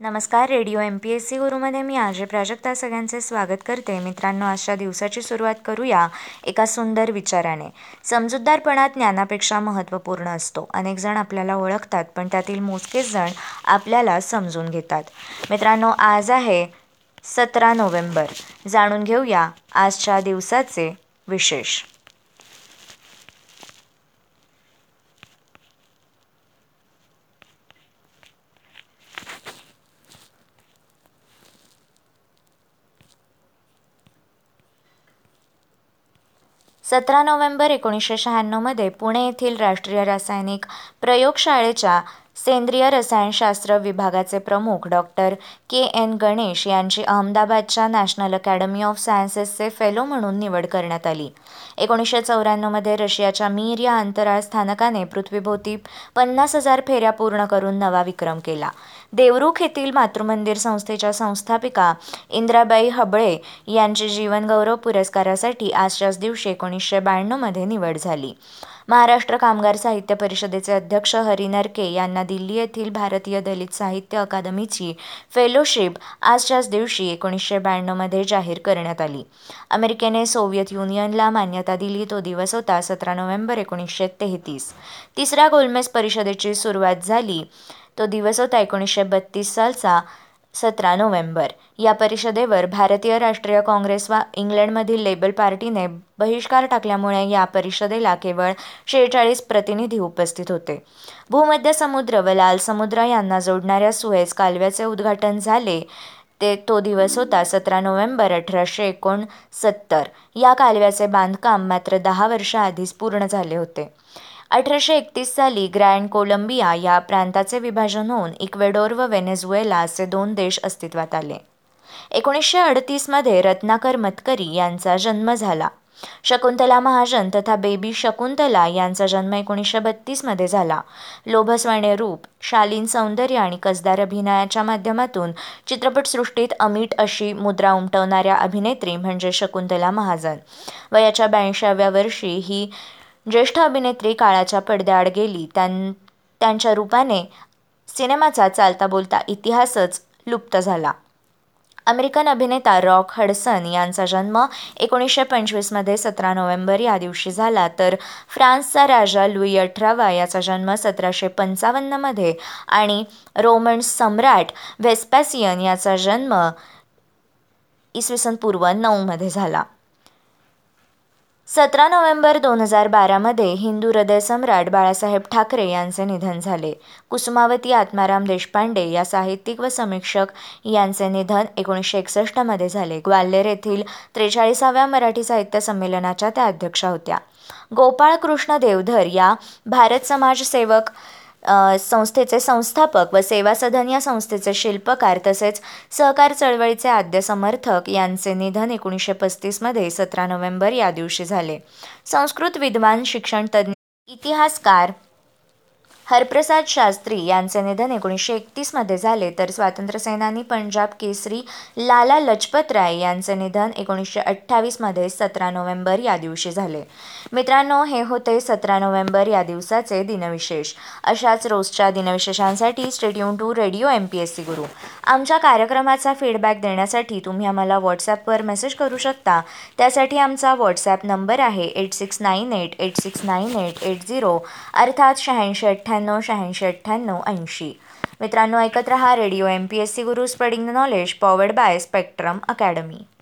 नमस्कार radio M P S C गुरुमध्ये मी आजे प्राजक्ता सगळ्यांचे स्वागत करते. मित्रांनो आजच्या दिवसाची सुरुवात करूया एका सुंदर विचाराने. समजूतदारपणा ज्ञानापेक्षा महत्त्वपूर्ण असतो. अनेक जण आपल्याला ओळखतात पण त्यातील मोजकेच जण आपल्याला समजून घेतात. मित्रांनो आज आहे सतरा नोव्हेंबर. जाणून घेऊया आजच्या दिवसाचे विशेष. सतरा नोव्हेंबर एकोणीसशे शहाण्णवमध्ये पुणे येथील राष्ट्रीय रासायनिक प्रयोगशाळेच्या सेंद्रिय रसायनशास्त्र विभागाचे प्रमुख डॉक्टर के. एन. गणेश यांची अहमदाबादच्या नॅशनल अकॅडमी ऑफ सायन्सेसचे फेलो म्हणून निवड करण्यात आली. एकोणीसशे चौऱ्याण्णवमध्ये रशियाच्या मीर या अंतराळ स्थानकाने पृथ्वीभोवती पन्नास हजार फेऱ्या पूर्ण करून नवा विक्रम केला. देवरुख येथील मातृमंदिर संस्थेच्या संस्थापिका इंद्राबाई हबळे यांची जीवनगौरव पुरस्कारासाठी आजच्याच दिवशी एकोणीसशे ब्याण्णवमध्ये निवड झाली. महाराष्ट्र कामगार साहित्य परिषदेचे अध्यक्ष हरी नरके यांना दिल्ली येथील भारतीय दलित साहित्य अकादमीची फेलोशिप आजच्याच दिवशी एकोणीसशे ब्याण्णवमध्ये जाहीर करण्यात आली. अमेरिकेने सोव्हिएत युनियनला मान्यता दिली तो दिवस होता सतरा नोव्हेंबर एकोणीसशे तेहतीस. तिसऱ्या गोलमेज परिषदेची सुरुवात झाली. तो दिवस होता एकोणीसशे बत्तीस सालचा सतरा नोव्हेंबर. या परिषदेवर भारतीय राष्ट्रीय काँग्रेस वा इंग्लंडमधील लेबल पार्टीने बहिष्कार टाकल्यामुळे या परिषदेला केवळ शेहेचाळीस प्रतिनिधी उपस्थित होते. भूमध्य समुद्र व लाल समुद्र यांना जोडणाऱ्या सुएज कालव्याचे उद्घाटन झाले. ते तो दिवस होता सतरा नोव्हेंबर अठराशे एकोणसत्तर. या कालव्याचे बांधकाम मात्र दहा वर्षाआधीच पूर्ण झाले होते. अठराशे एकतीस साली ग्रँड कोलंबिया या प्रांताचे विभाजन होऊन इक्वेडोर व व्हेनेझुएला असे दोन देश अस्तित्वात आले. एकोणीसशे अडतीसमध्ये रत्नाकर मतकरी यांचा जन्म झाला. शकुंतला महाजन तथा बेबी शकुंतला यांचा जन्म एकोणीसशे बत्तीसमध्ये झाला. लोभसवाणे रूप शालीन सौंदर्य आणि कसदार अभिनयाच्या माध्यमातून चित्रपटसृष्टीत अमीट अशी मुद्रा उमटवणाऱ्या अभिनेत्री म्हणजे शकुंतला महाजन. वयाच्या ब्याऐंशाव्या वर्षी ही ज्येष्ठ अभिनेत्री काळाच्या पडद्याआड गेली. त्यां त्यांच्या रूपाने सिनेमाचा चालता बोलता इतिहासच लुप्त झाला. अमेरिकन अभिनेता रॉक हडसन यांचा जन्म एकोणीसशे पंचवीसमध्ये सतरा नोव्हेंबर या दिवशी झाला. तर फ्रान्सचा राजा लुई अठरावा याचा जन्म सतराशे पंचावन्नमध्ये आणि रोमन सम्राट व्हेस्पॅसियन याचा जन्म इसवी सन पूर्व नऊमध्ये झाला. सतरा नोव्हेंबर दोन हजार बारामध्ये हिंदू हृदय सम्राट बाळासाहेब ठाकरे यांचे निधन झाले. कुसुमावती आत्माराम देशपांडे या साहित्यिक व समीक्षक यांचे निधन एकोणीसशे एकसष्टमध्ये झाले. ग्वाल्हेर येथील त्रेचाळीसाव्या मराठी साहित्य संमेलनाच्या त्या अध्यक्षा होत्या. गोपाळ कृष्ण देवधर या भारत समाजसेवक संस्थेचे संस्थापक व सेवा सदन या संस्थेचे शिल्पकार तसेच सहकार चळवळीचे आद्य समर्थक यांचे निधन एकोणीसशे पस्तीसमध्ये सतरा नोव्हेंबर या दिवशी झाले. संस्कृत विद्वान शिक्षणतज्ज्ञ इतिहासकार हरप्रसाद शास्त्री यांचे निधन एकोणीसशे एकतीसमध्ये झाले. तर स्वातंत्र्यसेनानी पंजाब केसरी लाला लजपत राय यांचे निधन एकोणीसशे अठ्ठावीसमध्ये सतरा नोव्हेंबर या दिवशी झाले. मित्रांनो हे होते सतरा नोव्हेंबर या दिवसाचे दिनविशेष. अशाच रोजच्या दिनविशेषांसाठी stay tuned to radio M P S C Guru. आमच्या कार्यक्रमाचा फीडबॅक देण्यासाठी तुम्ही आम्हाला व्हॉट्सॲपवर मेसेज करू शकता. त्यासाठी आमचा व्हॉट्सॲप नंबर आहे eight six nine eight eight six nine eight eight zero अर्थात शहाऐंशी अठ्ठ्याण्णव शहाऐंशी अठ्ठ्याण्णव ऐंशी. मित्रांनो ऐकत रहा radio M P S C Guru spreading the knowledge powered by Spectrum Academy